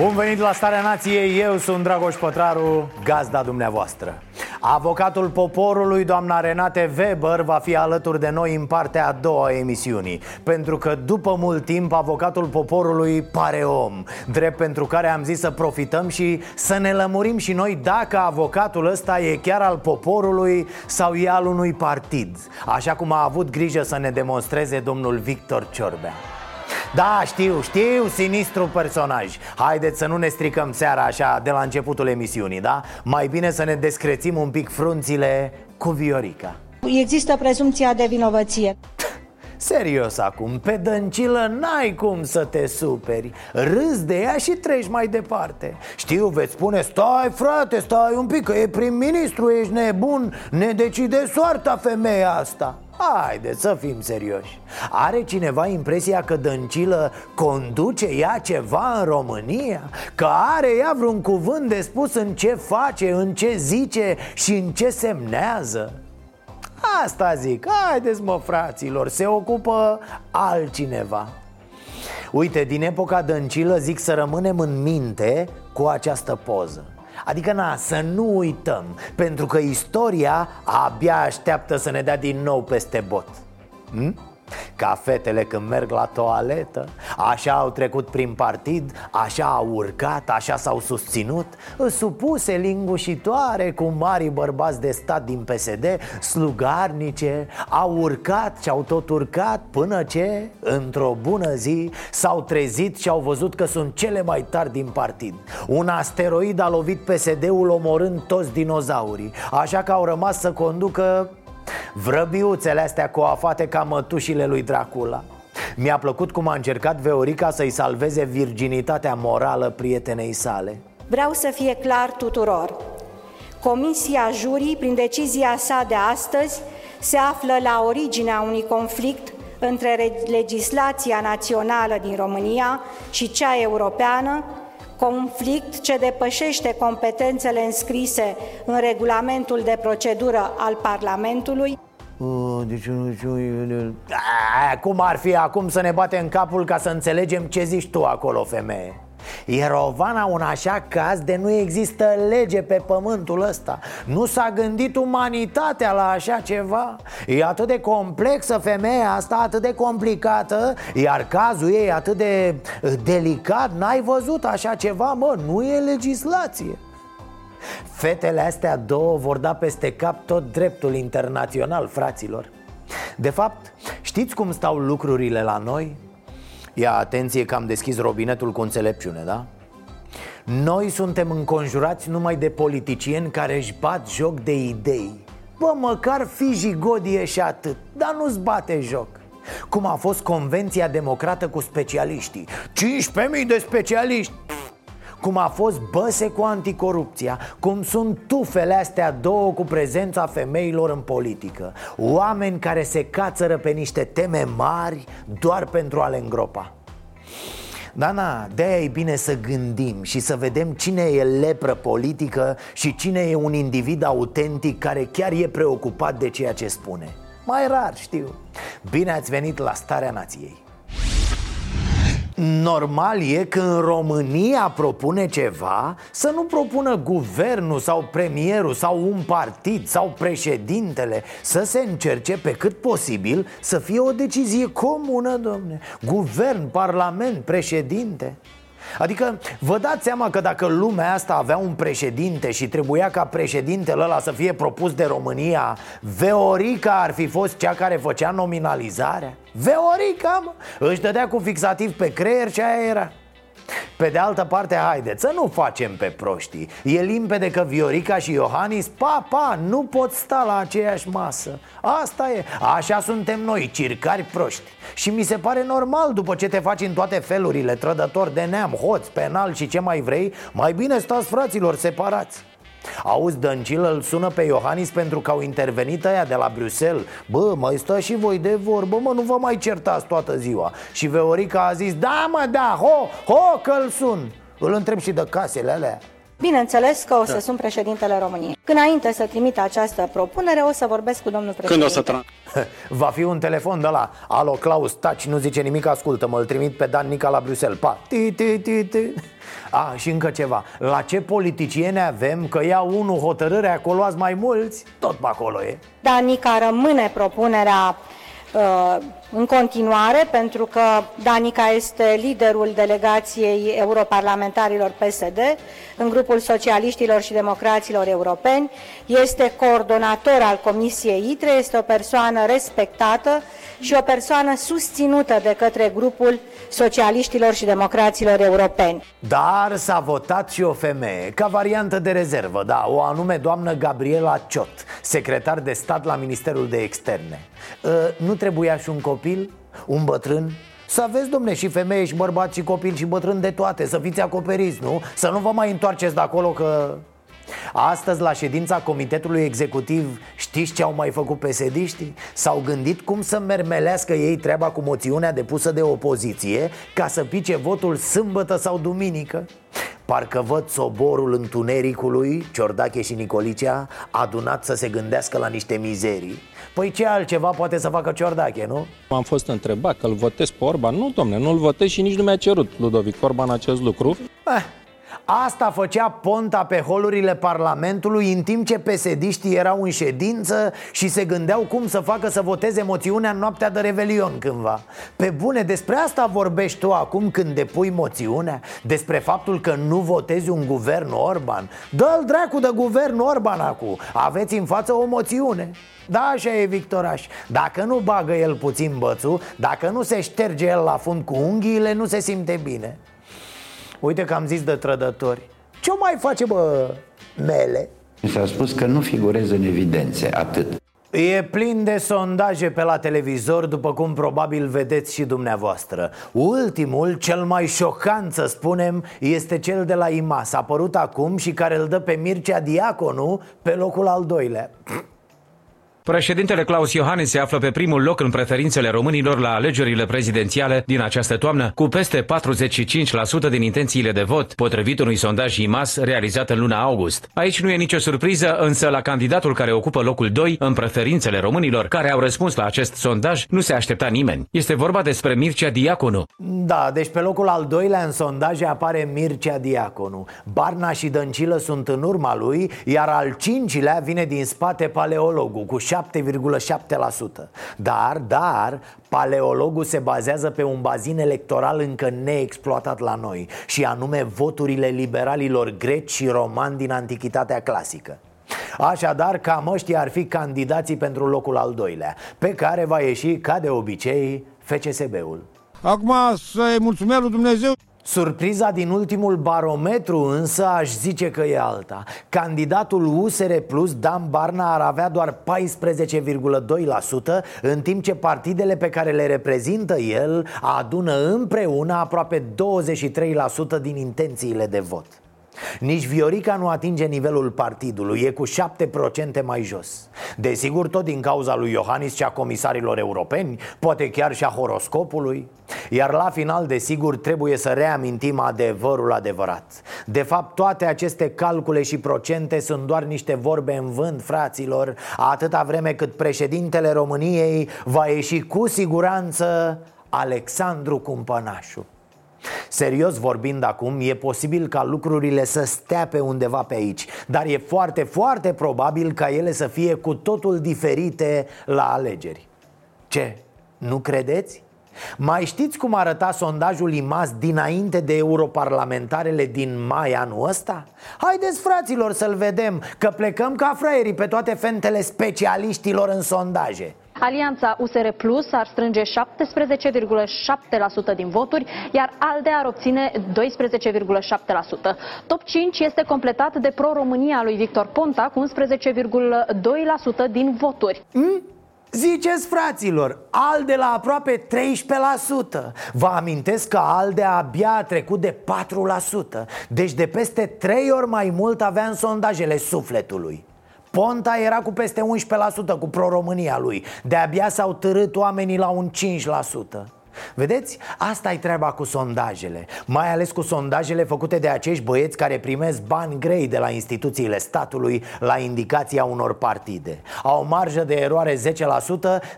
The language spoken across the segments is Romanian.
Bun venit la Starea Nației, eu sunt Dragoș Pătraru, gazda dumneavoastră. Avocatul poporului, doamna Renate Weber, va fi alături de noi în partea a doua a emisiunii Pentru că după mult timp, avocatul poporului pare om Drept pentru care am zis să profităm și să ne lămurim și noi dacă avocatul ăsta e chiar al poporului sau e al unui partid Așa cum a avut grijă să ne demonstreze domnul Victor Ciorbea da, știu, știu, sinistru personaj. Haideți să nu ne stricăm seara așa de la începutul emisiunii, da? Mai bine să ne descrețim un pic frunțile cu Viorica. Există prezumția de vinovăție. Serios acum, pe dăncilă n-ai cum să te superi. Râzi de ea și treci mai departe. Știu, veți spune, stai frate, stai un pic, că e prim-ministru, ești nebun Ne decide soarta femeia asta Haideți să fim serioși Are cineva impresia că Dăncilă conduce ea ceva în România? Că are ea vreun cuvânt de spus în ce face, în ce zice și în ce semnează? Asta zic, haideți mă fraților, se ocupă altcineva Uite, din epoca Dăncilă zic să rămânem în minte cu această poză Adică, na, să nu uităm Pentru că istoria abia așteaptă să ne dea din nou peste bot hm? Ca fetele când merg la toaletă Așa au trecut prin partid Așa au urcat, așa s-au susținut Supuse lingușitoare cu mari bărbați de stat din PSD Slugarnice Au urcat și au tot urcat Până ce, într-o bună zi S-au trezit și au văzut că sunt cele mai tari din partid. Un asteroid a lovit PSD-ul omorând toți dinozaurii Așa că au rămas să conducă Vrăbiuțele astea coafate ca mătușile lui Dracula Mi-a plăcut cum a încercat Veorica să-i salveze virginitatea morală prietenei sale Vreau să fie clar tuturor. Comisia Jurii, prin decizia sa de astăzi, se află la originea unui conflict între re- legislația națională din România și cea europeană, conflict ce depășește competențele înscrise în regulamentul de procedură al Parlamentului, Uh, deci, A, Cum ar fi acum să ne batem capul ca să înțelegem ce zici tu acolo, femeie? E Rovana un așa caz de nu există lege pe pământul ăsta. Nu s-a gândit umanitatea la așa ceva? E atât de complexă femeia asta, atât de complicată Iar cazul ei atât de uh, delicat N-ai văzut așa ceva, mă, nu e legislație. Fetele astea două vor da peste cap tot dreptul internațional, fraților. De fapt, știți cum stau lucrurile la noi? Ia atenție că am deschis robinetul cu înțelepciune, da? Noi suntem înconjurați numai de politicieni care își bat joc de idei. Bă, măcar fi jigodie și atât, dar nu-ți bate joc. Cum a fost convenția democrată cu specialiștii. 15.000 de specialiști cum a fost băse cu anticorupția Cum sunt tufele astea două cu prezența femeilor în politică. Oameni care se cațără pe niște teme mari doar pentru a le îngropa. Dana, de-aia e bine să gândim și să vedem cine e lepră politică și cine e un individ autentic care chiar e preocupat de ceea ce spune. Mai rar, știu. Bine ați venit la Starea Nației Normal e când România propune ceva Să nu propună guvernul sau premierul sau un partid sau președintele Să se încerce pe cât posibil să fie o decizie comună, domne. Guvern, parlament, președinte Adică vă dați seama că dacă lumea asta avea un președinte și trebuia ca președintele ăla să fie propus de România Veorica ar fi fost cea care făcea nominalizarea? Veorica, mă, își dădea cu fixativ pe creier și aia era Pe de altă parte, haideți să nu facem pe proștii. E limpede că Viorica și Iohannis, pa, pa, nu pot sta la aceeași masă. Asta e, așa suntem noi, circari proști. Și mi se pare normal după ce te faci în toate felurile Trădător de neam, hoț, penal și ce mai vrei Mai bine stați fraților separați Auzi, Dăncilă îl sună pe Iohannis pentru că au intervenit aia de la Bruxelles Bă, mai stă și voi de vorbă, mă, nu vă mai certați toată ziua Și Veorica a zis, da mă, da, ho, ho, că îl sun Îl întreb și de casele alea Bineînțeles că o să da. sun președintele României. Înainte să trimit această propunere, o să vorbesc cu domnul președinte. Când o să tra- Va fi un telefon de la Alo, Claus, taci, nu zice nimic, ascultă Mă-l trimit pe Dan Nica la Bruxelles. Pa, ti, ti, ti, ti. A, și încă ceva. La ce politicieni avem că ia unul hotărârea acolo ați mai mulți? Tot pe acolo e. Danica rămâne propunerea uh, în continuare, pentru că Danica este liderul delegației europarlamentarilor PSD în grupul socialiștilor și democraților europeni, este coordonator al Comisiei ITRE, este o persoană respectată și o persoană susținută de către grupul socialiștilor și democraților europeni. Dar s-a votat și o femeie, ca variantă de rezervă, da, o anume doamnă Gabriela Ciot, secretar de stat la Ministerul de Externe. Uh, nu trebuia și un copil? Un bătrân? Să aveți, domne, și femeie, și bărbați, și copil, și bătrân de toate Să fiți acoperiți, nu? Să nu vă mai întoarceți de acolo că... Astăzi, la ședința Comitetului Executiv, știți ce au mai făcut pesediștii? S-au gândit cum să mermelească ei treaba cu moțiunea depusă de opoziție Ca să pice votul sâmbătă sau duminică Parcă văd soborul întunericului, Ciordache și Nicolicea, adunat să se gândească la niște mizerii Păi ce altceva poate să facă Ciordache, nu? Am fost întrebat că îl votez pe Orban Nu, domne, nu-l votez și nici nu mi-a cerut Ludovic Orban acest lucru eh, Asta făcea Ponta pe holurile Parlamentului în timp ce pesediștii erau în ședință și se gândeau cum să facă să voteze moțiunea în noaptea de Revelion cândva. Pe bune, despre asta vorbești tu acum când depui moțiunea? Despre faptul că nu votezi un guvern Orban? Dă-l dracu de guvern Orban acum. Aveți în față o moțiune. Da, așa e Victoraș. Dacă nu bagă el puțin bățul Dacă nu se șterge el la fund cu unghiile Nu se simte bine Uite că am zis de trădători. Ce mai face, bă, mele? Mi s-a spus că nu figurez în evidențe, atât. E plin de sondaje pe la televizor, după cum probabil vedeți și dumneavoastră. Ultimul, cel mai șocant să spunem, este cel de la IMAS Apărut acum și care îl dă pe Mircea Diaconu pe locul al doilea Președintele Claus Iohannis se află pe primul loc în preferințele românilor la alegerile prezidențiale din această toamnă, cu peste 45% din intențiile de vot, potrivit unui sondaj IMAS realizat în luna august. Aici nu e nicio surpriză, însă la candidatul care ocupă locul 2 în preferințele românilor, care au răspuns la acest sondaj, nu se aștepta nimeni. Este vorba despre Mircea Diaconu. Da, deci pe locul al doilea în sondaje apare Mircea Diaconu. Barna și Dăncilă sunt în urma lui, iar al cincilea vine din spate paleologul cu 7,7% Dar, dar, paleologul se bazează pe un bazin electoral încă neexploatat la noi Și anume voturile liberalilor greci și romani din Antichitatea clasică. Așadar, cam ăștia ar fi candidații pentru locul al doilea Pe care va ieși, ca de obicei, FCSB-ul Acum să-i mulțumesc lui Dumnezeu Surpriza din ultimul barometru însă aș zice că e alta. Candidatul USR Plus, Dan Barna, ar avea doar 14,2% În timp ce partidele pe care le reprezintă el adună împreună aproape 23% din intențiile de vot nici Viorica nu atinge nivelul partidului, e cu 7% mai jos. Desigur, tot din cauza lui Iohannis și a comisarilor europeni, poate chiar și a horoscopului. Iar la final, desigur, trebuie să reamintim adevărul adevărat. De fapt, toate aceste calcule și procente sunt doar niște vorbe în vânt, fraților Atâta vreme cât președintele României va ieși cu siguranță Alexandru Cumpănașu Serios vorbind acum, e posibil ca lucrurile să stea pe undeva pe aici Dar e foarte, foarte probabil ca ele să fie cu totul diferite la alegeri Ce? Nu credeți? Mai știți cum arăta sondajul IMAS dinainte de europarlamentarele din mai anul ăsta? Haideți fraților să-l vedem, că plecăm ca fraierii pe toate fentele specialiștilor în sondaje Alianța USR Plus ar strânge 17,7% din voturi, iar ALDE ar obține 12,7%. Top 5 este completat de Pro-România lui Victor Ponta cu 11,2% din voturi. Mm? Ziceți fraților, ALDE la aproape 13% Vă amintesc că ALDE abia a trecut de 4% Deci de peste 3 ori mai mult avea în sondajele sufletului. Ponta era cu peste 11% cu pro-România lui. De-abia s-au târât oamenii la un 5% Vedeți? Asta e treaba cu sondajele Mai ales cu sondajele făcute de acești băieți care primesc bani grei de la instituțiile statului La indicația unor partide Au o marjă de eroare 10%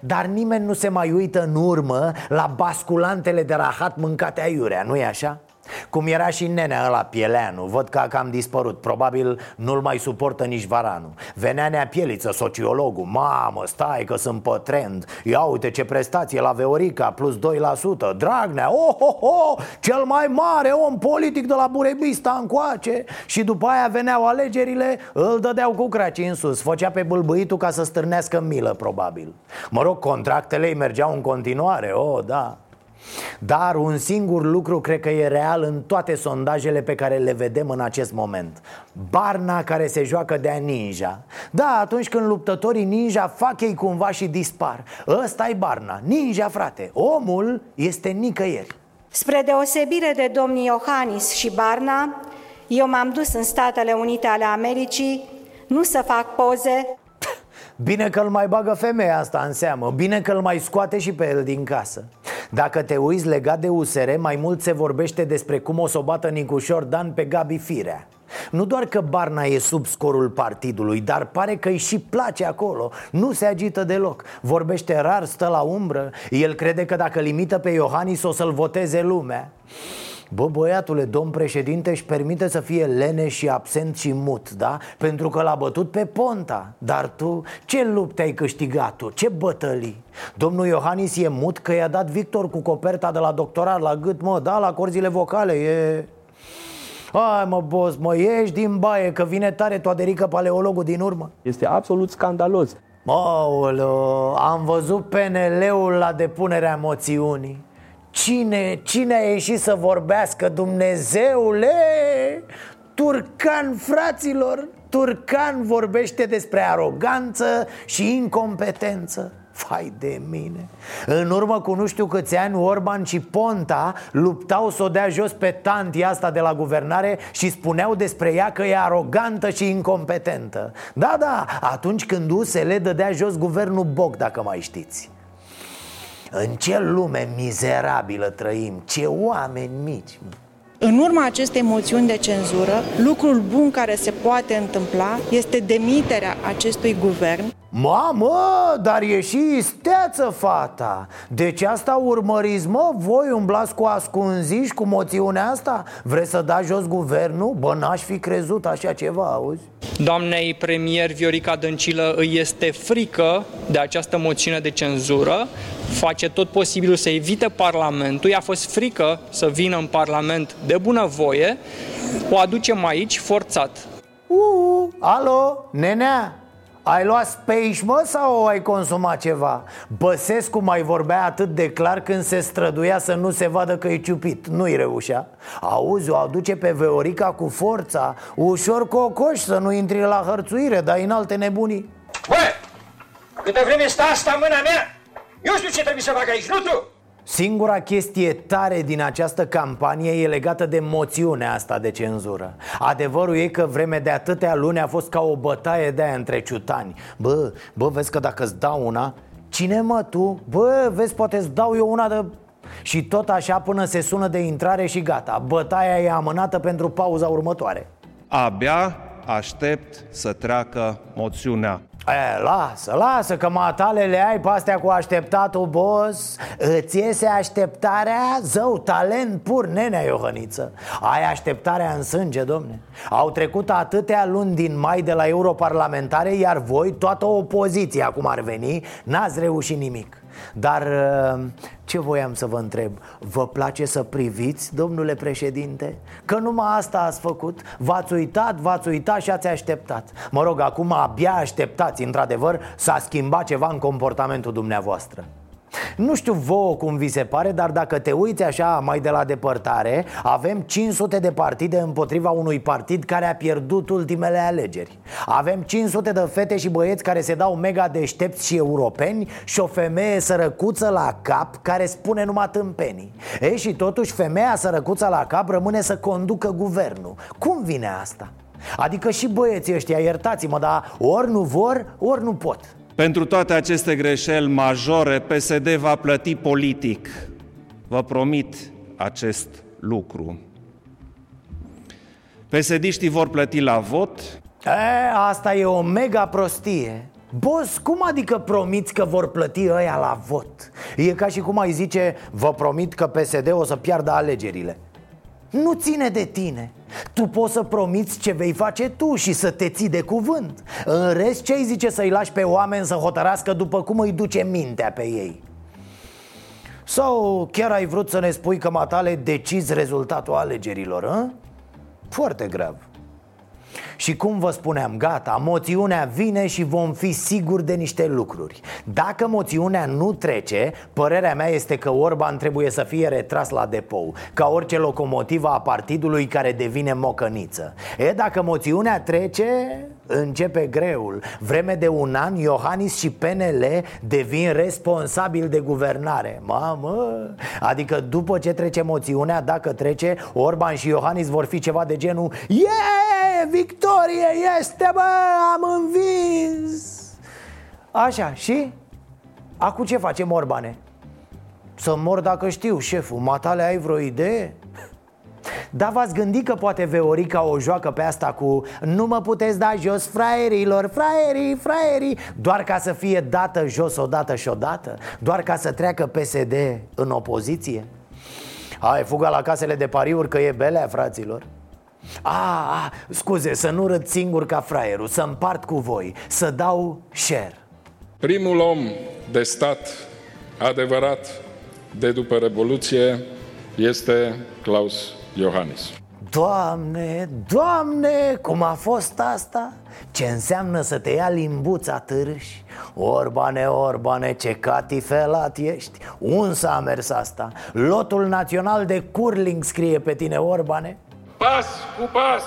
Dar nimeni nu se mai uită în urmă La basculantele de rahat mâncate aiurea, nu-i așa? Cum era și nenea ăla Pieleanu Văd că a cam dispărut. Probabil nu-l mai suportă nici Varanu. Venea Nea Pieliță, sociologul. Mamă, stai că sunt pe trend. Ia uite ce prestație la Veorica Plus 2% Dragnea, oh, oh, oh Cel mai mare om politic de la Burebista încoace. Și după aia veneau alegerile Îl dădeau cu craci în sus. Făcea pe bâlbâitul ca să stârnească milă probabil. Mă rog, contractele îi mergeau în continuare. Oh, da dar un singur lucru cred că e real în toate sondajele pe care le vedem în acest moment. Barna care se joacă de-a ninja. Da, atunci când luptătorii ninja fac ei cumva și dispar. Ăsta e Barna, ninja frate. Omul este nicăieri. Spre deosebire de domnii Iohannis și Barna Eu m-am dus în Statele Unite ale Americii Nu să fac poze. Bine că îl mai bagă femeia asta în seamă. Bine că îl mai scoate și pe el din casă Dacă te uiți legat de USR Mai mult se vorbește despre cum o să o bată Nicușor Dan pe Gabi Firea. Nu doar că Barna e sub scorul partidului, dar pare că îi și place acolo. Nu se agită deloc. Vorbește rar, stă la umbră. El crede că dacă limită pe Iohannis o să-l voteze lumea Bă, băiatule, domn președinte își permite să fie lene și absent și mut, da? Pentru că l-a bătut pe Ponta Dar tu, ce lupte ai câștigat tu? Ce bătălii? Domnul Iohannis e mut că i-a dat Victor cu coperta de la doctorat la gât, mă, da, la corzile vocale, e... Hai mă, boss, mă, ieși din baie că vine tare toaderică paleologul din urmă Este absolut scandalos Maolo, am văzut PNL-ul la depunerea moțiunii Cine, cine a ieșit să vorbească, Dumnezeule? Turcan, fraților, Turcan vorbește despre aroganță și incompetență. Fai de mine. În urmă cu nu știu câți ani Orban și Ponta luptau să o dea jos pe tantia asta de la guvernare Și spuneau despre ea că e arogantă și incompetentă. Da, da, atunci când USL dădea jos guvernul Boc, dacă mai știți în ce lume mizerabilă trăim, ce oameni mici în urma acestei moțiuni de cenzură, lucrul bun care se poate întâmpla este demiterea acestui guvern. Mamă, dar e și isteață fata Deci asta urmăriți, mă, voi umblați cu ascunziși cu moțiunea asta? Vreți să dați jos guvernul? Bă, n-aș fi crezut așa ceva, auzi? Doamnei premier Viorica Dăncilă îi este frică de această moțiune de cenzură face tot posibilul să evite Parlamentul, i-a fost frică să vină în Parlament de bunăvoie, o aducem aici forțat. Uh, alo, nenea, ai luat space, mă, sau ai consumat ceva? Băsescu mai vorbea atât de clar când se străduia să nu se vadă că e ciupit. Nu-i reușea. Auzi, o aduce pe Veorica cu forța Ușor cocoș să nu intri la hărțuire, dar în alte nebunii. Bă, câte vreme stă asta mâna mea Eu știu ce trebuie să fac aici, nu tu Singura chestie tare din această campanie e legată de moțiunea asta de cenzură. Adevărul e că vreme de atâtea luni a fost ca o bătaie de aia între ciutani. Bă, bă, vezi că dacă îți dau una Cine mă tu? Bă, vezi, poate îți dau eu una de... Și tot așa până se sună de intrare și gata. Bătaia e amânată pentru pauza următoare. Abia aștept să treacă moțiunea E, lasă, lasă că matale le ai pe astea cu așteptatul, boss. Îți iese așteptarea? Zău, talent pur, nenea Iohăniță. Ai așteptarea în sânge, domne. Au trecut atâtea luni din mai de la europarlamentare Iar voi, toată opoziția, cum ar veni, n-ați reușit nimic Dar uh, ce voiam să vă întreb? Vă place să priviți, domnule președinte? Că numai asta ați făcut V-ați uitat, v-ați uitat și ați așteptat Mă rog, acum abia așteptați, într-adevăr, s-a schimbat ceva în comportamentul dumneavoastră nu știu vouă cum vi se pare, dar dacă te uiți așa mai de la depărtare Avem 500 de partide împotriva unui partid care a pierdut ultimele alegeri. Avem 500 de fete și băieți care se dau mega deștepți și europeni Și o femeie sărăcuță la cap care spune numai tâmpenii. Ei, și totuși femeia sărăcuță la cap rămâne să conducă guvernul. Cum vine asta? Adică și băieții ăștia, iertați-mă, dar ori nu vor, ori nu pot pentru toate aceste greșeli majore, PSD va plăti politic. Vă promit acest lucru. psd vor plăti la vot. E, asta e o mega prostie. Bos, cum adică promiți că vor plăti ăia la vot? E ca și cum ai zice, vă promit că PSD o să piardă alegerile Nu ține de tine tu poți să promiți ce vei face tu și să te ții de cuvânt În rest, ce îi zice să-i lași pe oameni să hotărască după cum îi duce mintea pe ei? Sau chiar ai vrut să ne spui că matale decizi rezultatul alegerilor, a? Foarte grav și cum vă spuneam, gata, moțiunea vine și vom fi siguri de niște lucruri. Dacă moțiunea nu trece, părerea mea este că Orban trebuie să fie retras la depou Ca orice locomotivă a partidului care devine mocăniță. E, dacă moțiunea trece, începe greul Vreme de un an, Iohannis și PNL devin responsabili de guvernare Mamă, adică după ce trece moțiunea, dacă trece, Orban și Iohannis vor fi ceva de genul Yeah, victorie este, bă, am învins Așa, și? Acum ce facem, Orbane? Să mor dacă știu, șeful, matale ai vreo idee? Dar v-ați gândit că poate Veorica o joacă pe asta cu Nu mă puteți da jos fraierilor, fraierii, fraierii. Doar ca să fie dată jos odată și odată? Doar ca să treacă PSD în opoziție? Hai, fuga la casele de pariuri că e belea, fraților. A, a, scuze, să nu râd singur ca fraierul Să împart cu voi, să dau share. Primul om de stat adevărat de după Revoluție este Claus Iohannis. Doamne, Doamne, cum a fost asta? Ce înseamnă să te ia limbuța târși? Orbane, Orbane, ce catifelat ești Un s-a mers asta? Lotul național de curling scrie pe tine, Orbane Pas cu pas,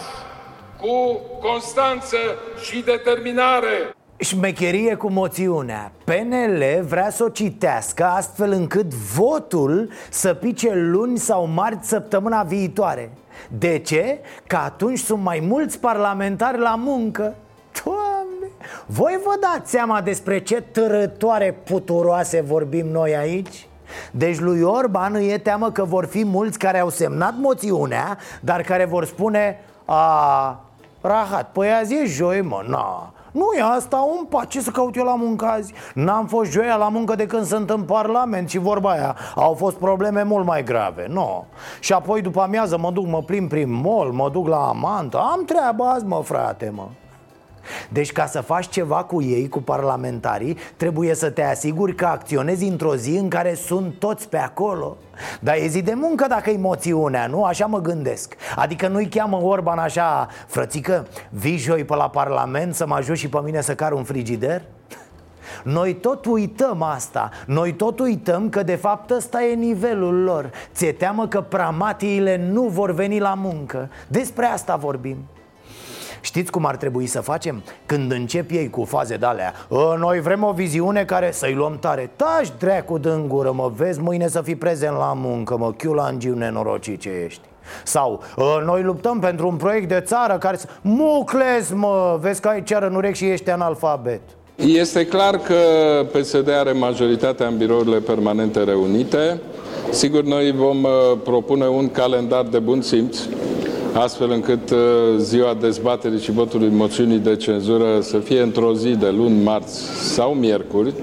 cu constanță și determinare Șmecherie cu moțiunea PNL vrea să o citească astfel încât votul să pice luni sau marți săptămâna viitoare De ce? Că atunci sunt mai mulți parlamentari la muncă Doamne, voi vă dați seama despre ce tărătoare puturoase vorbim noi aici? Deci lui Orban îi e teamă că vor fi mulți care au semnat moțiunea Dar care vor spune A, rahat, păi azi e joi, mă, na nu e asta un pat, ce să caut eu la muncă azi? N-am fost joia la muncă de când sunt în Parlament și vorba aia Au fost probleme mult mai grave, nu no. Și apoi după amiază mă duc, mă plimb prin mall, mă duc la amantă Am treabă azi, mă, frate, mă deci ca să faci ceva cu ei, cu parlamentarii Trebuie să te asiguri că acționezi într-o zi în care sunt toți pe acolo. Dar e zi de muncă dacă e moțiunea, nu? Așa mă gândesc. Adică nu-i cheamă Orban așa Frățică, vii joi pe la parlament să mă ajut și pe mine să car un frigider? Noi tot uităm asta. Noi tot uităm că de fapt ăsta e nivelul lor. Ți-e teamă că pramatiile nu vor veni la muncă. Despre asta vorbim Știți cum ar trebui să facem? Când încep ei cu faze de-alea. Ă, Noi vrem o viziune care să-i luăm tare. Taci dreacu din gură, mă Vezi mâine să fii prezent la muncă, mă Chiulangiu nenorocit ce ești. Sau ă, noi luptăm pentru un proiect de țară care să... Mucles, mă, vezi că ai ceară în urechi și ești analfabet. Este clar că PSD are majoritatea în birourile permanente reunite. Sigur, noi vom ă, propune un calendar de bun simț astfel încât uh, ziua dezbaterii și votului moțiunii de cenzură să fie într-o zi de luni, marți sau miercuri,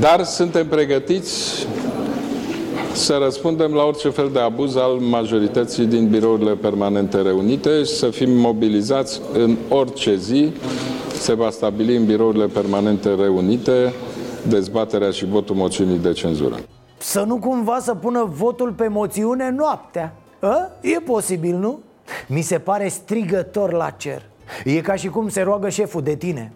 dar suntem pregătiți să răspundem la orice fel de abuz al majorității din birourile permanente reunite și să fim mobilizați în orice zi. Se va stabili în birourile permanente reunite dezbaterea și votul moțiunii de cenzură. Să nu cumva să pună votul pe moțiune noaptea A? E posibil, nu? Mi se pare strigător la cer E ca și cum se roagă șeful de tine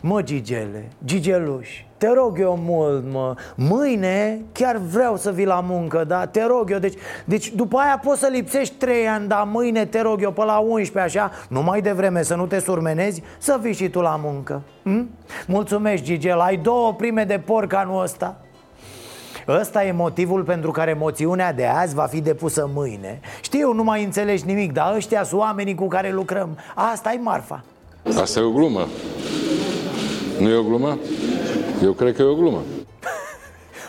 Mă, Gigele, Gigeluș, te rog eu mult, mă Mâine chiar vreau să vii la muncă, da? Te rog eu, deci, deci după aia poți să lipsești trei ani Dar mâine te rog eu pe la 11 așa Nu mai devreme să nu te surmenezi Să vii și tu la muncă hm? Mulțumesc, Gigel, ai două prime de porc anul ăsta Ăsta e motivul pentru care moțiunea de azi va fi depusă mâine Știu, nu mai înțelegi nimic, dar ăștia sunt oamenii cu care lucrăm Asta e marfa Asta e o glumă. Nu e o glumă? Eu cred că e o glumă.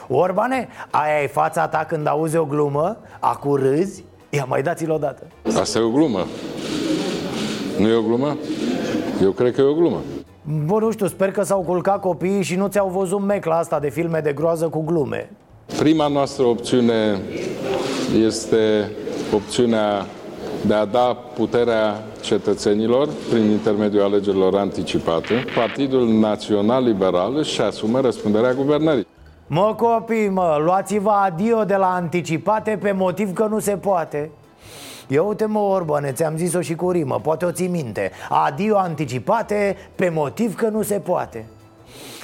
Orbane, aia e fața ta când auzi o glumă? Acu râzi? Ia mai dați-l odată Asta e o glumă. Nu e o glumă? Eu cred că e o glumă. Bă, nu știu, sper că s-au culcat copiii și nu ți-au văzut mecla asta de filme de groază cu glume Prima noastră opțiune este opțiunea de a da puterea cetățenilor prin intermediul alegerilor anticipate. Partidul Național Liberal își asume răspunderea guvernării. Mă copii, mă, luați-vă adio de la anticipate pe motiv că nu se poate Ia uite mă, Orbane, ți-am zis-o și cu rimă, poate o ții minte Adio anticipate pe motiv că nu se poate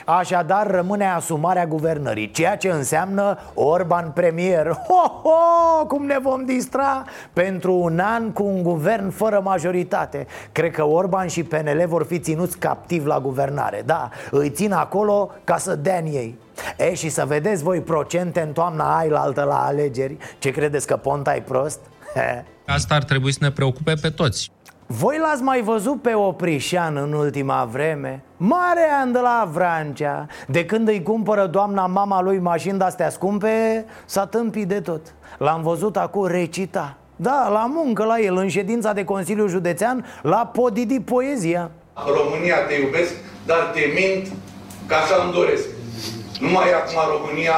Așadar rămâne asumarea guvernării Ceea ce înseamnă Orban premier. Ho, ho, cum ne vom distra? Pentru un an cu un guvern fără majoritate. Cred că Orban și PNL vor fi ținuți captiv la guvernare. Da, îi țin acolo ca să dea în ei. E, și să vedeți voi procente în toamna ai la altă la alegeri. Ce credeți că Ponta e prost? Asta ar trebui să ne preocupe pe toți. Voi l-ați mai văzut pe Oprișan în ultima vreme? Mare an de la Vrancea De când îi cumpără doamna mama lui mașini de-astea scumpe S-a tâmpit de tot L-am văzut acum recita Da, la muncă la el, în ședința de Consiliu Județean La Podidi Poezia România te iubesc, dar te mint că așa îmi doresc. Nu mai e acum România,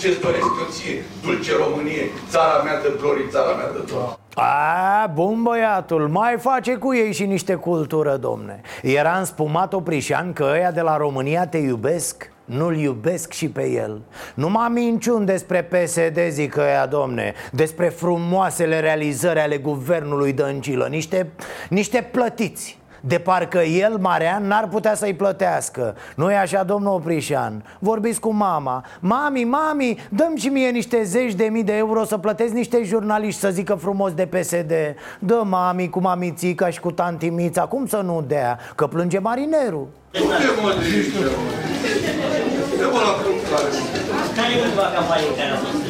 ce-ți doresc eu ție, dulce Românie, țara mea de glorii, țara mea de tot. A, bun băiatul, mai face cu ei și niște cultură, domne. Era înspumat Oprișan că ăia de la România te iubesc nu-l iubesc și pe el. Numai minciuni despre PSD zic ăia, domne Despre frumoasele realizări ale guvernului Dăncilă Niște, niște plătiți de parcă el, Marean, n-ar putea să-i plătească nu e așa, domnul Oprișan? Vorbiți cu mama Mami, mami, dăm și mie niște zeci de mii de euro să plătesc niște jurnaliști să zică frumos de PSD Dă mami cu mamițica și cu tanti Mița, cum să nu dea? Că plânge marinerul Unde mă duci? Eu mă la fructare. Care e ultima campanie care a fost?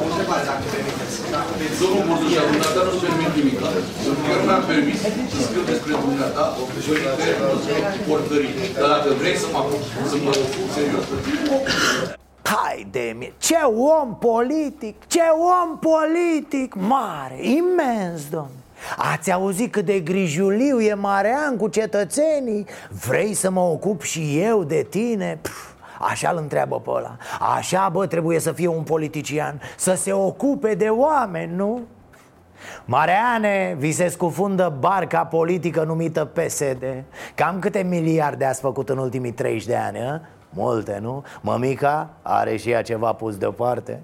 O întrebare, dacă permiteți. Domnul Burdușa, dumneata nu-ți permit nimic. Pentru că nu mi-a permis să scriu despre dumneata o președinte portării. Dar dacă vrei să mă apuc, să mă ocup serios. Hai de mine, ce om politic, ce om politic mare, imens, domn Ați auzit cât de grijuliu e Marean cu cetățenii? Vrei să mă ocup și eu de tine? Pff, Așa îl întreabă pe ăla Așa, bă, trebuie să fie un politician Să se ocupe de oameni, nu? Mareane, vi se scufundă barca politică numită PSD Cam câte miliarde ați făcut în ultimii 30 de ani, a? Multe, nu? Mămica are și ea ceva pus deoparte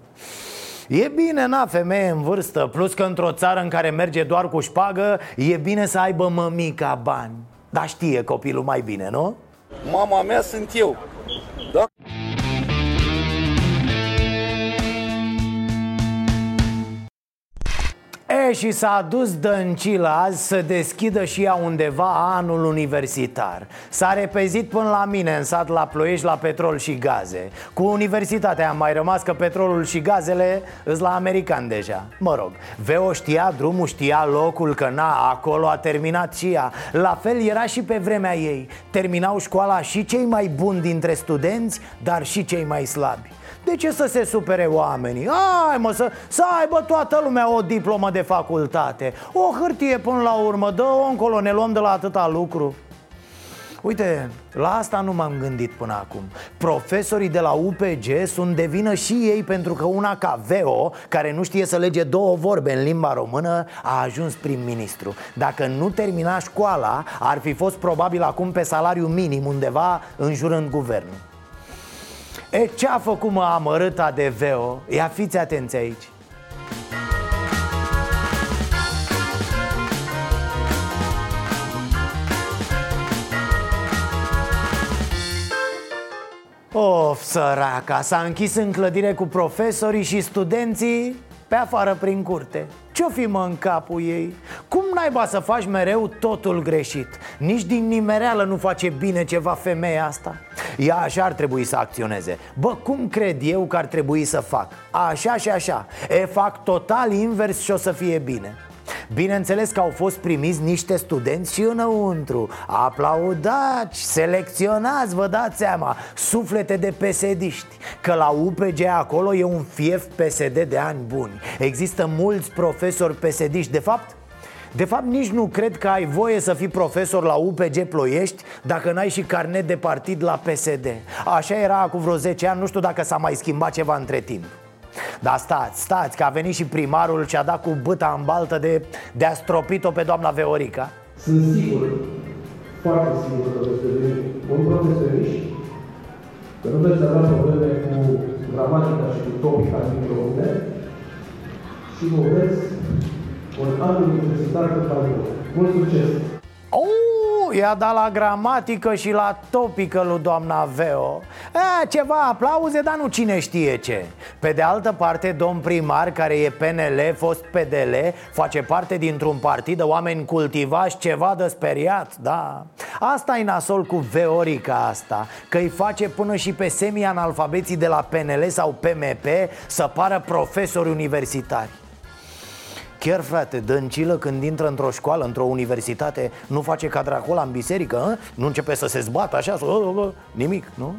E bine, na, femeie în vârstă Plus că într-o țară în care merge doar cu șpagă E bine să aibă mămica bani Dar știe copilul mai bine, nu? Mama mea sunt eu. Da? E, și s-a dus Dăncilă azi să deschidă și ea undeva anul universitar. S-a repezit până la mine în sat la Ploiești la petrol și gaze. Cu universitatea am mai rămas că petrolul și gazele îs la american deja. Mă rog, Veo știa drumul, știa locul, că na, acolo a terminat și ea. La fel era și pe vremea ei. Terminau școala și cei mai buni dintre studenți, dar și cei mai slabi de ce să se supere oamenii? Hai mă, să, să aibă toată lumea o diplomă de facultate. O hârtie până la urmă, dă-o încolo, ne luăm de la atâta lucru. Uite, la asta nu m-am gândit până acum. Profesorii de la UPG sunt de vină și ei pentru că una ca Veo, care nu știe să lege două vorbe în limba română, a ajuns prim-ministru. Dacă nu termina școala, ar fi fost probabil acum pe salariu minim undeva în jurând guvernul E ce a făcut mă amărâta de Veo? Ia fiți atenți aici Of, săraca, s-a închis în clădire cu profesorii și studenții pe afară prin curte Ce-o fi mă în capul ei? Cum naiba să faci mereu totul greșit? Nici din nimereală nu face bine ceva femeia asta Ea așa ar trebui să acționeze Bă, cum cred eu că ar trebui să fac? Așa și așa E, fac total invers și o să fie bine Bineînțeles că au fost primiți niște studenți și înăuntru. Aplaudați, selecționați, vă dați seama. Suflete de pesediști Că la UPG acolo e un fief PSD de ani buni. Există mulți profesori pesediști. De fapt, de fapt, nici nu cred că ai voie să fii profesor la UPG Ploiești Dacă n-ai și carnet de partid la PSD Așa era cu vreo 10 ani, nu știu dacă s-a mai schimbat ceva între timp dar stați, stați, că a venit și primarul și a dat cu băta în baltă de, de a stropit-o pe doamna Veorica Sunt sigur, foarte sigur că veți deveni un profesionist, că nu veți avea probleme cu gramatica și cu topica din microune și vă veți un an universitar cât mai bun. Mult succes! Oh, i-a dat la gramatică și la topică lui doamna Veo. E, Ceva aplauze, dar nu cine știe ce. Pe de altă parte, domn primar, care e PNL, fost PDL Face parte dintr-un partid de oameni cultivați, ceva de speriat, da. Asta e nasol cu Veorica asta Că îi face până și pe semi-analfabeții de la PNL sau PMP Să pară profesori universitari Chiar frate, Dăncilă când intră într-o școală, într-o universitate Nu face ca Dracula în biserică, hă? Nu începe să se zbată așa, să... nimic, nu?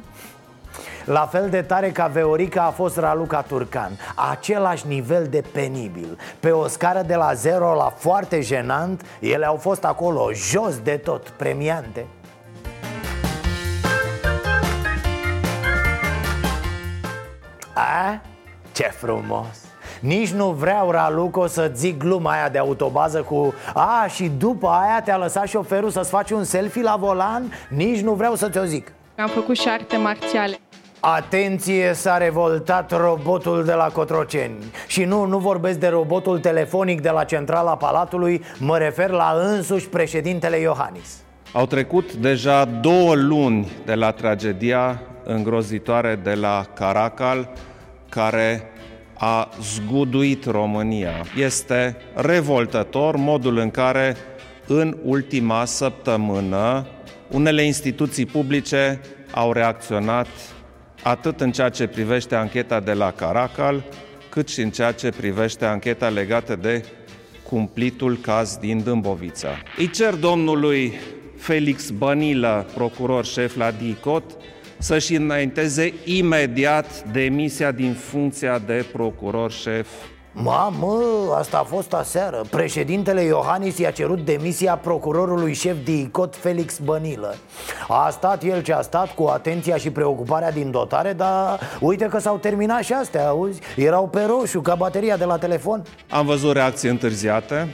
La fel de tare ca Veorica a fost Raluca Turcan Același nivel de penibil Pe o scară de la 0 la foarte jenant Ele au fost acolo jos de tot, premiante A? Ce frumos! Nici nu vreau, Raluco, să zic gluma aia de autobază cu A, și după aia te-a lăsat șoferul să-ți faci un selfie la volan? Nici nu vreau să ți-o zic. Am făcut și arte marțiale. Atenție, s-a revoltat robotul de la Cotroceni. Și nu, nu vorbesc de robotul telefonic de la centrala Palatului Mă refer la însuși președintele Iohannis. Au trecut deja două luni de la tragedia îngrozitoare de la Caracal Care a zguduit România. Este revoltător modul în care în ultima săptămână unele instituții publice au reacționat atât în ceea ce privește ancheta de la Caracal, cât și în ceea ce privește ancheta legată de cumplitul caz din Dâmbovița. Îi cer domnului Felix Bănilă, procuror șef la DICOT, să-și înainteze imediat demisia din funcția de procuror șef. Mamă, asta a fost aseară. Președintele Iohannis i-a cerut demisia procurorului șef de ICOT Felix Bănilă. A stat el ce a stat cu atenția și preocuparea din dotare Dar uite că s-au terminat și astea, auzi? Erau pe roșu ca bateria de la telefon. Am văzut reacții întârziate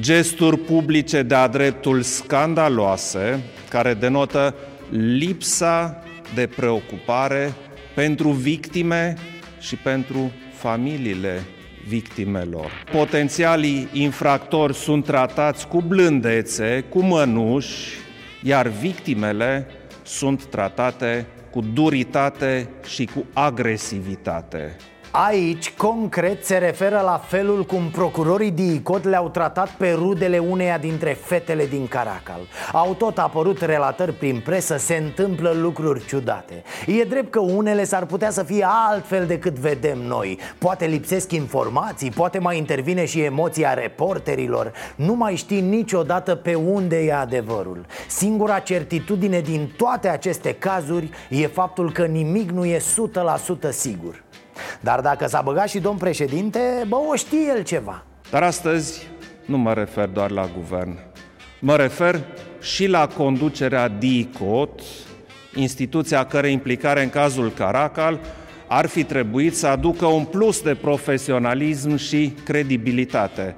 Gesturi publice de-a dreptul scandaloase Care denotă lipsa de preocupare pentru victime și pentru familiile victimelor. Potențialii infractori sunt tratați cu blândețe, cu mănuși, iar victimele sunt tratate cu duritate și cu agresivitate. Aici, concret, se referă la felul cum procurorii DICOT le-au tratat pe rudele uneia dintre fetele din Caracal. Au tot apărut relatări prin presă, se întâmplă lucruri ciudate. E drept că unele s-ar putea să fie altfel decât vedem noi. Poate lipsesc informații, poate mai intervine și emoția reporterilor. Nu mai știi niciodată pe unde e adevărul. Singura certitudine din toate aceste cazuri e faptul că nimic nu e 100% sigur dar dacă s-a băgat și domn președinte, bă, o știe el ceva Dar astăzi nu mă refer doar la guvern Mă refer și la conducerea DICOT, instituția care implicare în cazul Caracal ar fi trebuit să aducă un plus de profesionalism și credibilitate.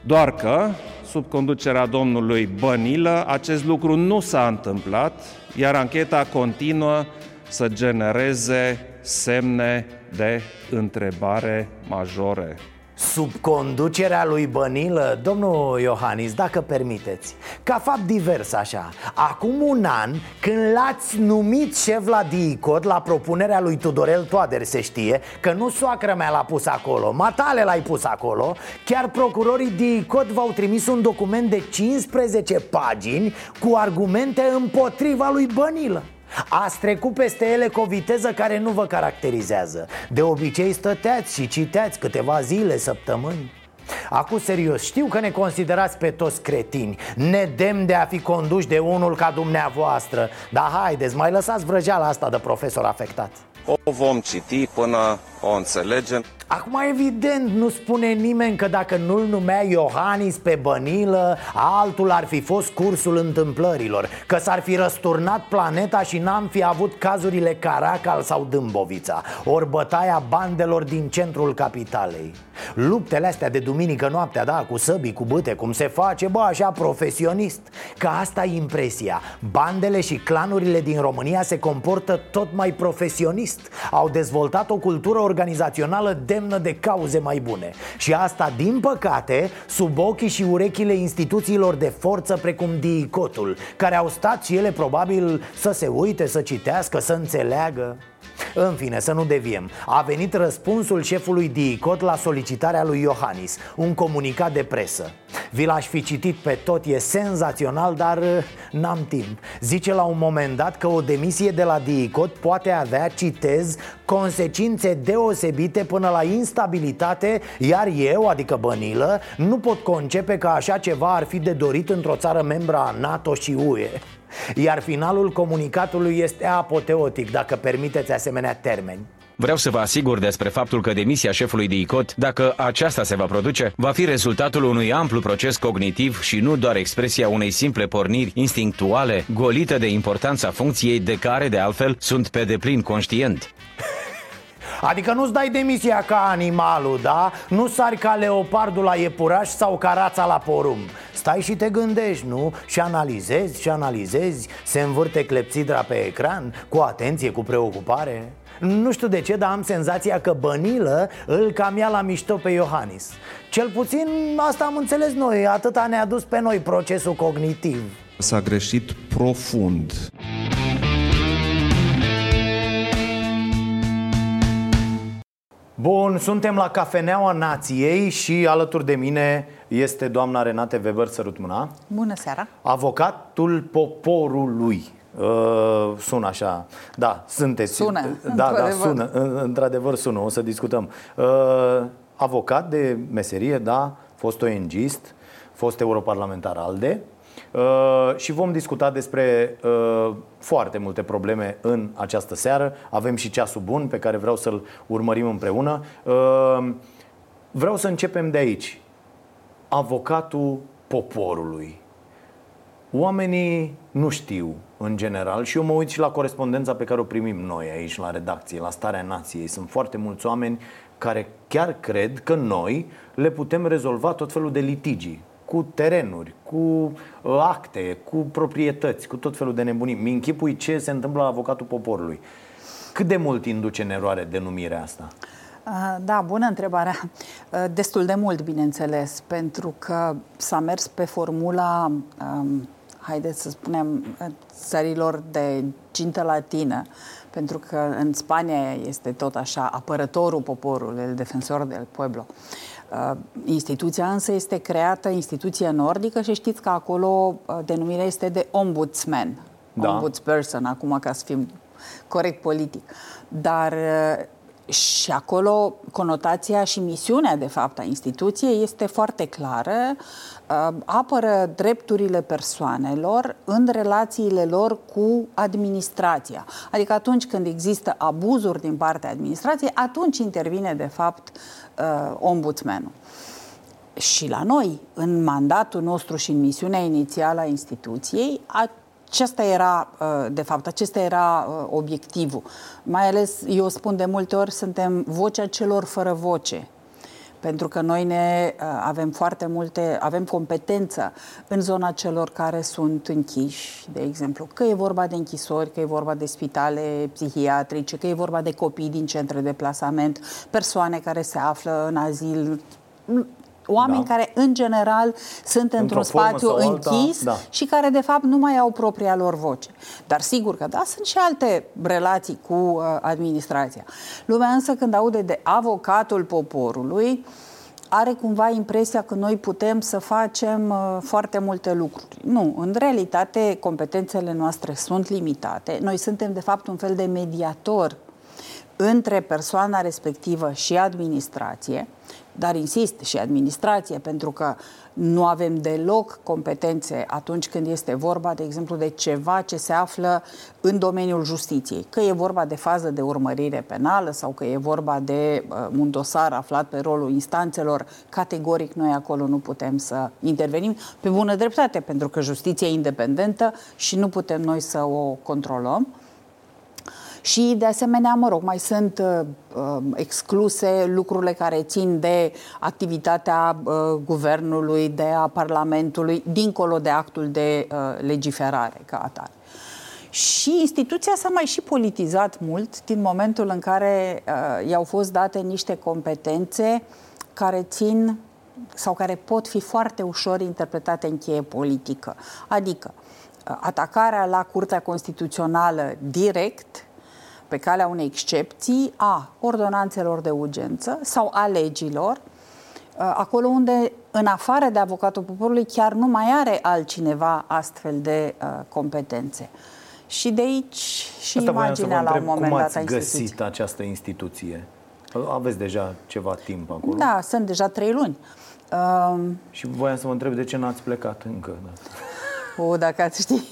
Doar că, sub conducerea domnului Bănilă, acest lucru nu s-a întâmplat, iar ancheta continuă să genereze semne de întrebare majore. Sub conducerea lui Bănilă, domnul Iohannis, dacă permiteți Ca fapt divers așa Acum un an, când l-ați numit șef la DICOT La propunerea lui Tudorel Toader, se știe Că nu soacră mea l-a pus acolo Matale l-ai pus acolo Chiar procurorii DICOT v-au trimis un document de 15 pagini Cu argumente împotriva lui Bănilă Ați trecut peste ele cu o viteză care nu vă caracterizează. De obicei stăteați și citeați câteva zile, săptămâni. Acum serios, știu că ne considerați pe toți cretini Nedem de a fi conduși de unul ca dumneavoastră. Dar haideți, mai lăsați vrăjeala asta de profesor afectat. O vom citi până o înțelegem Acum, evident, nu spune nimeni că dacă nu-l numea Iohannis pe bănilă Altul ar fi fost cursul întâmplărilor Că s-ar fi răsturnat planeta și n-am fi avut cazurile Caracal sau Dâmbovița. Ori bătaia bandelor din centrul capitalei. Luptele astea de duminică noaptea, da, cu săbii, cu băte, cum se face, bă, așa profesionist. Că asta e impresia. Bandele și clanurile din România se comportă tot mai profesionist. Au dezvoltat o cultură organizațională demnă de cauze mai bune. Și asta, din păcate, sub ochii și urechile instituțiilor de forță precum DICOT-ul Care au stat și ele probabil să se uite, să citească, să înțeleagă în fine, să nu deviem. A venit răspunsul șefului DICOT la solicitarea lui Iohannis Un comunicat de presă. Vi l-aș fi citit pe tot, e senzațional, dar uh, n-am timp. Zice la un moment dat că o demisie de la DICOT poate avea, citez, consecințe deosebite până la instabilitate Iar eu, adică Bănilă, nu pot concepe că așa ceva ar fi de dorit într-o țară membra a NATO și UE iar finalul comunicatului este apoteotic, dacă permiteți asemenea termeni. Vreau să vă asigur despre faptul că demisia șefului de ICOT, dacă aceasta se va produce, va fi rezultatul unui amplu proces cognitiv și nu doar expresia unei simple porniri instinctuale, golite de importanța funcției de care, de altfel, sunt pe deplin conștient. Adică nu-ți dai demisia ca animalul, da? Nu sari ca leopardul la iepuraș sau ca rața la porumb. Stai și te gândești, nu? Și analizezi și analizezi. Se învârte clepsidra pe ecran Cu atenție, cu preocupare. Nu știu de ce, dar am senzația că Bănilă îl cam ia la mișto pe Iohannis. Cel puțin asta am înțeles noi, atâta ne-a dus pe noi procesul cognitiv. S-a greșit profund Bun, suntem la Cafeneaua Nației și alături de mine este doamna Renate Weber, sărut mâna. Bună seara. Avocatul poporului. Uh, sună așa, da, sunteți Sună, Da, da, sună, într-adevăr sună, o să discutăm. Uh, Avocat de meserie, da, fost ONGist, fost europarlamentar ALDE. Uh, și vom discuta despre uh, foarte multe probleme în această seară. Avem și ceasul bun pe care vreau să-l urmărim împreună. Uh, vreau să începem de aici. Avocatul poporului. Oamenii nu știu în general și eu mă uit și la corespondența pe care o primim noi aici la redacție, la Starea Nației. Sunt foarte mulți oameni care chiar cred că noi le putem rezolva tot felul de litigii cu terenuri, cu uh, acte, cu proprietăți, cu tot felul de nebunii. Mi închipui ce se întâmplă la avocatul poporului. Cât de mult induce în eroare denumirea asta? Uh, da, bună întrebarea. Uh, destul de mult, bineînțeles, pentru că s-a mers pe formula, um, haideți să spunem, țărilor de cintă latină, pentru că în Spania este tot așa apărătorul poporului, el defensor del pueblo. Uh, Uh, instituția însă este creată, instituția nordică și știți că acolo uh, denumirea este de ombudsman, da. ombudsperson, acum ca să fim corect politic. Dar uh, și acolo conotația și misiunea, de fapt, a instituției este foarte clară. Apără drepturile persoanelor în relațiile lor cu administrația. Adică atunci când există abuzuri din partea administrației, atunci intervine, de fapt, uh, ombudsmanul. Și la noi, în mandatul nostru și în misiunea inițială a instituției, acesta era, uh, de fapt, acesta era uh, obiectivul. Mai ales, eu spun de multe ori, suntem vocea celor fără voce. Pentru că noi ne uh, avem foarte multe, avem competență în zona celor care sunt închiși, de exemplu, că e vorba de închisori, că e vorba de spitale psihiatrice, că e vorba de copii din centre de plasament, persoane care se află în azil, oameni da. care în general sunt într-un spațiu închis da. și care de fapt nu mai au propria lor voce. Dar sigur că da, sunt și alte relații cu uh, administrația. Lumea însă când aude de avocatul poporului, are cumva impresia că noi putem să facem uh, foarte multe lucruri. Nu, în realitate competențele noastre sunt limitate. Noi suntem de fapt un fel de mediator între persoana respectivă și administrație dar insist și administrație, pentru că nu avem deloc competențe atunci când este vorba, de exemplu, de ceva ce se află în domeniul justiției. Că e vorba de fază de urmărire penală sau că e vorba de uh, un dosar aflat pe rolul instanțelor, categoric noi acolo nu putem să intervenim pe bună dreptate, pentru că justiția e independentă și nu putem noi să o controlăm. Și, de asemenea, mă rog, mai sunt uh, uh, excluse lucrurile care țin de activitatea uh, guvernului, de a Parlamentului, dincolo de actul de uh, legiferare ca atare. Și instituția s-a mai și politizat mult din momentul în care uh, i-au fost date niște competențe care țin sau care pot fi foarte ușor interpretate în cheie politică. Adică uh, atacarea la Curtea Constituțională direct pe calea unei excepții a ordonanțelor de urgență sau a legilor, uh, acolo unde, în afară de avocatul poporului, chiar nu mai are altcineva astfel de uh, competențe. Și de aici și Asta imaginea la un moment cum dat a găsit această instituție? Aveți deja ceva timp acolo? Da, sunt deja trei luni. Uh, și voiam să vă întreb de ce n-ați plecat încă. Da. O, dacă ați ști.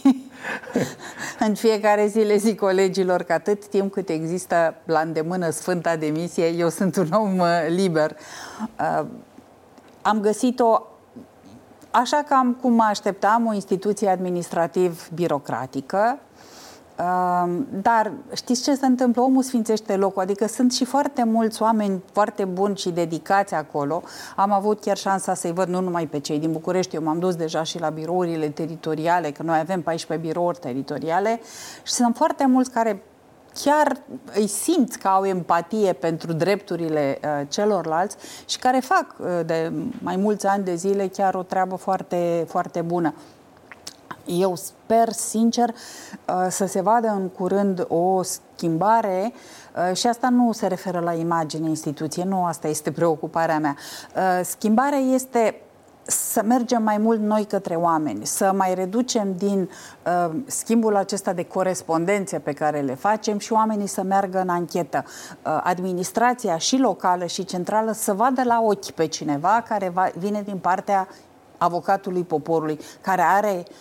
În fiecare zi le zic colegilor că atât timp cât există la îndemână Sfânta Demisie, eu sunt un om uh, liber. Uh, am găsit-o așa cam cum mă așteptam, o instituție administrativ-birocratică, dar știți ce se întâmplă? Omul sfințește locul, adică sunt și foarte mulți oameni foarte buni și dedicați acolo. Am avut chiar șansa să-i văd nu numai pe cei din București, eu m-am dus deja și la birourile teritoriale, că noi avem 14 birouri teritoriale și sunt foarte mulți care chiar îi simți că au empatie pentru drepturile uh, celorlalți și care fac uh, de mai mulți ani de zile chiar o treabă foarte, foarte bună. Eu sper, sincer, uh, să se vadă în curând o schimbare uh, și asta nu se referă la imagine instituție, nu asta este preocuparea mea. Uh, schimbarea este să mergem mai mult noi către oameni, să mai reducem din uh, schimbul acesta de corespondențe pe care le facem și oamenii să meargă în anchetă. Uh, administrația și locală și centrală să vadă la ochi pe cineva care va, vine din partea avocatului poporului, care are uh,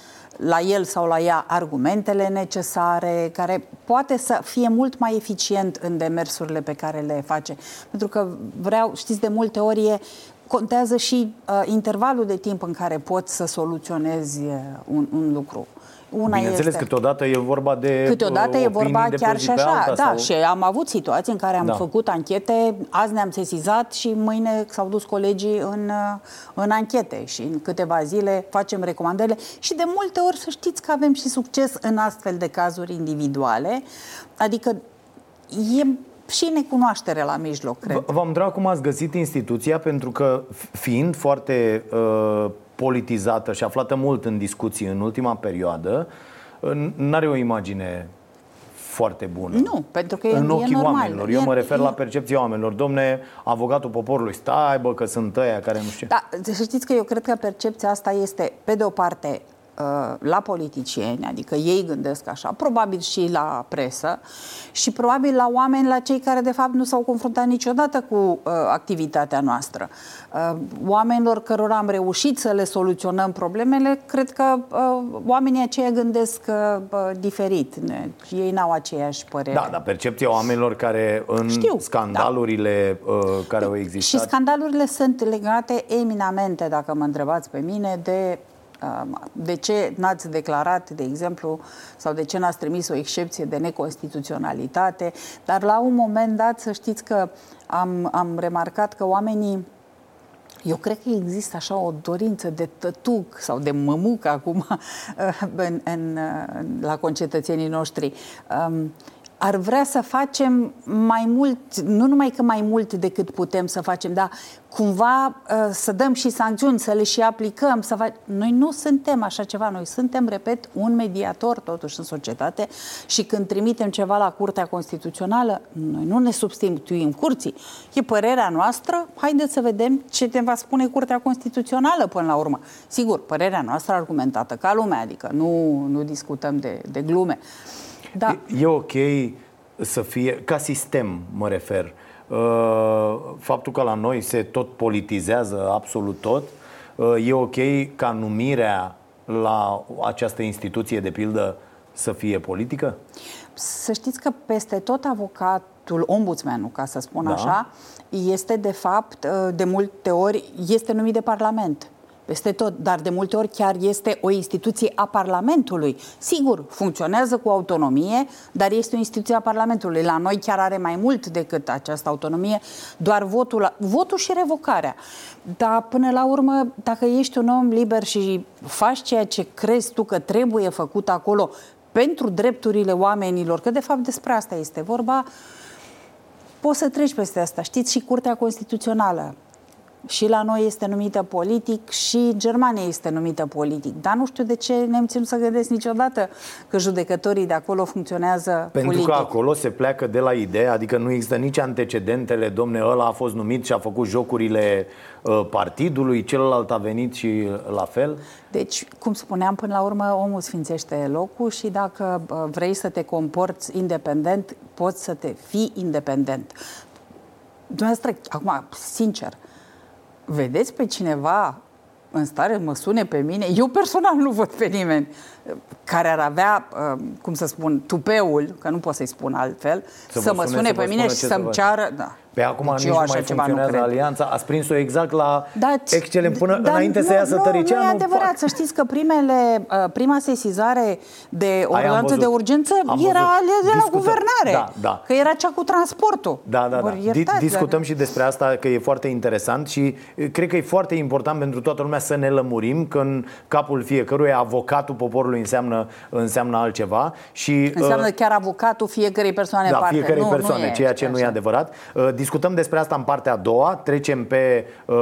la el sau la ea argumentele necesare, care poate să fie mult mai eficient în demersurile pe care le face. Pentru că vreau, știți, de multe ori e, contează și uh, intervalul de timp în care poți să soluționezi uh, un, un lucru. Una Bineînțeles, este... câteodată e vorba de Câteodată e vorba chiar și așa, alta, da, sau... și am avut situații în care am da. făcut anchete, azi ne-am sesizat și mâine s-au dus colegii în, în anchete și în câteva zile facem recomandările și de multe ori să știți că avem și succes în astfel de cazuri individuale, adică e și necunoaștere la mijloc, cred. V-am întrebat cum ați găsit instituția, pentru că fiind foarte uh, politizată și aflată mult în discuții în ultima perioadă, nu are o imagine foarte bună. Nu, pentru că e, în ochii e normal. oamenilor. Eu mă refer e... la percepția oamenilor. Domne, avocatul poporului, stai bă, că sunt ăia care nu știu. Da, să știți că eu cred că percepția asta este, pe de o parte, Uh, la politicieni, adică ei gândesc așa, probabil și la presă și probabil la oameni, la cei care de fapt nu s-au confruntat niciodată cu uh, activitatea noastră. Uh, oamenilor cărora am reușit să le soluționăm problemele, cred că uh, oamenii aceia gândesc uh, diferit. Ei n-au aceeași părere. Da, dar percepția oamenilor care în Știu, scandalurile da. uh, care au existat... Și scandalurile sunt legate eminamente, dacă mă întrebați pe mine, de de ce n-ați declarat, de exemplu, sau de ce n-ați trimis o excepție de neconstituționalitate, dar la un moment dat să știți că am, am remarcat că oamenii Eu cred că există așa o dorință de tătuc sau de mămuc acum în, în, la concetățenii noștri. Um, ar vrea să facem mai mult, nu numai că mai mult decât putem să facem, dar cumva uh, să dăm și sancțiuni, să le și aplicăm. Să fac... Noi nu suntem așa ceva, noi suntem, repet, un mediator totuși în societate și când trimitem ceva la Curtea Constituțională, noi nu ne substituim curții. E părerea noastră, haideți să vedem ce te va spune Curtea Constituțională până la urmă. Sigur, părerea noastră argumentată ca lumea, adică nu, nu discutăm de, de glume. Da. E, e ok să fie, ca sistem mă refer, uh, faptul că la noi se tot politizează absolut tot, uh, e ok ca numirea la această instituție, de pildă, să fie politică? Să știți că peste tot avocatul, ombudsmanul, ca să spun da. așa, este de fapt, uh, de multe ori, este numit de Parlament peste tot, dar de multe ori chiar este o instituție a Parlamentului. Sigur, funcționează cu autonomie, dar este o instituție a Parlamentului. La noi chiar are mai mult decât această autonomie, doar votul, votul și revocarea. Dar până la urmă, dacă ești un om liber și faci ceea ce crezi tu că trebuie făcut acolo pentru drepturile oamenilor, că de fapt despre asta este vorba, poți să treci peste asta. Știți, și Curtea Constituțională și la noi este numită politic și Germania este numită politic. Dar nu știu de ce nemții nu să gândesc niciodată că judecătorii de acolo funcționează Pentru politic. că acolo se pleacă de la ideea, adică nu există nici antecedentele, domne, ăla a fost numit și a făcut jocurile uh, partidului, celălalt a venit și la fel. Deci, cum spuneam, până la urmă omul sfințește locul și dacă uh, vrei să te comporți independent, poți să te fii independent. Dumneavoastră, acum, sincer, vedeți pe cineva în stare mă sune pe mine, eu personal nu văd pe nimeni care ar avea, uh, cum să spun, tupeul, că nu pot să-i spun altfel, să, să mă sune, sune pe mine și să-mi ceară... Da. Pe acum deci nici nu mai funcționează nu alianța, ați prins-o exact la da, excelent până da, înainte nu, să iasă nu, Tăricianu. Nu e adevărat, fac. să știți că primele, uh, prima sesizare de ordonanță de urgență era de la Discută. guvernare, da, da. că era cea cu transportul. Da, da, da. Iertați, Discutăm dar... și despre asta, că e foarte interesant și uh, cred că e foarte important pentru toată lumea să ne lămurim că în capul fiecăruia avocatul poporului înseamnă, înseamnă altceva. Și, înseamnă uh, chiar avocatul fiecărei persoane da, parte. fiecărei nu, persoane, nu e, ceea ce așa. nu e adevărat. Uh, discutăm despre asta în partea a doua, trecem pe uh,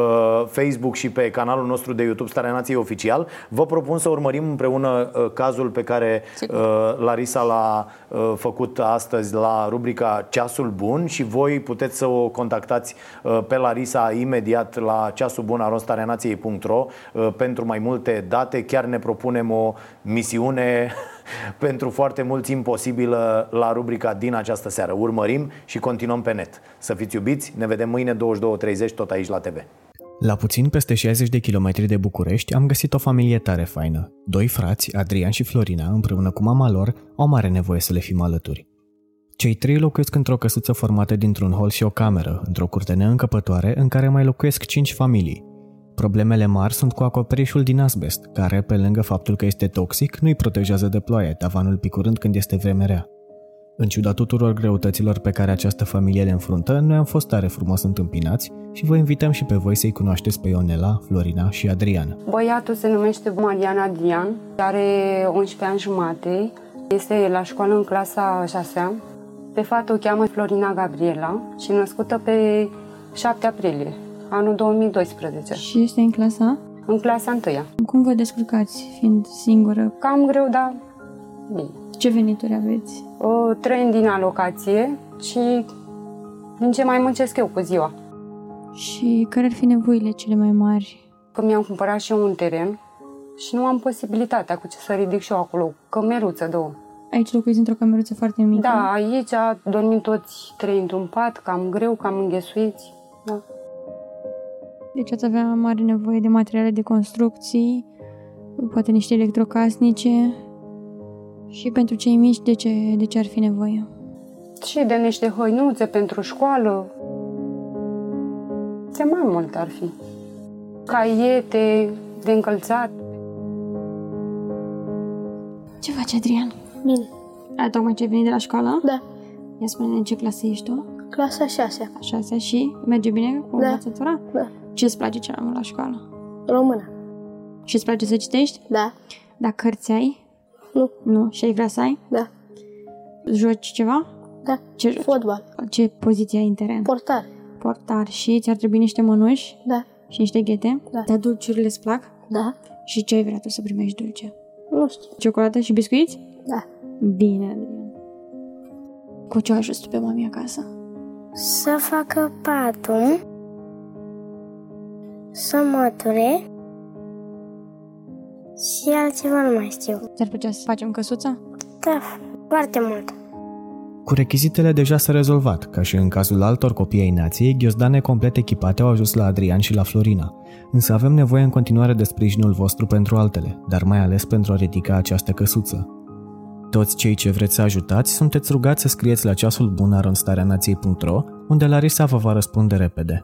Facebook și pe canalul nostru de YouTube Starea Nației Oficial. Vă propun să urmărim împreună uh, cazul pe care uh, Larisa l-a uh, făcut astăzi la rubrica Ceasul Bun și voi puteți să o contactați uh, pe Larisa imediat la ceasulbun.ro uh, pentru mai multe date. Chiar ne propunem o misiune pentru foarte mulți imposibilă la rubrica din această seară. Urmărim și continuăm pe net. Să fiți iubiți, ne vedem mâine 22.30 tot aici la TV. La puțin peste 60 de kilometri de București am găsit o familie tare faină. Doi frați, Adrian și Florina, împreună cu mama lor, au mare nevoie să le fim alături. Cei trei locuiesc într-o căsuță formată dintr-un hol și o cameră, într-o curte neîncăpătoare în care mai locuiesc cinci familii. Problemele mari sunt cu acoperișul din asbest, care, pe lângă faptul că este toxic, nu-i protejează de ploaie, tavanul picurând când este vreme rea. În ciuda tuturor greutăților pe care această familie le înfruntă, noi am fost tare frumos întâmpinați și vă invităm și pe voi să-i cunoașteți pe Ionela, Florina și Adrian. Băiatul se numește Marian Adrian, are 11 ani jumate, este la școală în clasa 6 Pe fată o cheamă Florina Gabriela și născută pe 7 aprilie anul 2012. Și este în clasa? În clasa întâia. Cum vă descurcați fiind singură? Cam greu, dar bine. Ce venituri aveți? O, trăind din alocație și din ce mai muncesc eu cu ziua. Și care ar fi nevoile cele mai mari? Că mi-am cumpărat și eu un teren și nu am posibilitatea cu ce să ridic și eu acolo. Cămeruță, două. Aici locuiți într-o cameruță foarte mică? Da, aici dormim toți trei într-un pat, cam greu, cam înghesuiți. Da. Deci ați avea mare nevoie de materiale de construcții, poate niște electrocasnice. Și pentru cei mici, de ce, de ce ar fi nevoie? Și de niște hăinuțe pentru școală. Ce mai mult ar fi. Caiete de încălțat. Ce faci, Adrian? Bine. A, tocmai ce ai venit de la școală? Da. Ia spune în ce clasă ești tu? Clasa 6. 6 și merge bine cu da. învățătura? Da. Ce îți place cel mai mult la școală? Română. Și îți place să citești? Da. Dar cărți ai? Nu. Nu. Și ai vrea să ai? Da. Joci ceva? Da. Ce joci? Fotbal. Ce poziție ai în teren? Portar. Portar. Și ți-ar trebui niște mănuși? Da. Și niște ghete? Da. Dar dulciurile îți plac? Da. Și ce ai vrea tu să primești dulce? Nu știu. Ciocolată și biscuiți? Da. Bine, Adrian. Cu ce ajuns tu pe mami acasă? Să facă patul, să măture și altceva nu mai știu. Ți-ar plăcea să facem căsuța? Da, foarte mult. Cu rechizitele deja s-a rezolvat, ca și în cazul altor copii ai nației, ghiozdane complet echipate au ajuns la Adrian și la Florina. Însă avem nevoie în continuare de sprijinul vostru pentru altele, dar mai ales pentru a ridica această căsuță. Toți cei ce vreți să ajutați sunteți rugați să scrieți la ceasul bun aronstareanației.ro, unde Larisa vă va răspunde repede.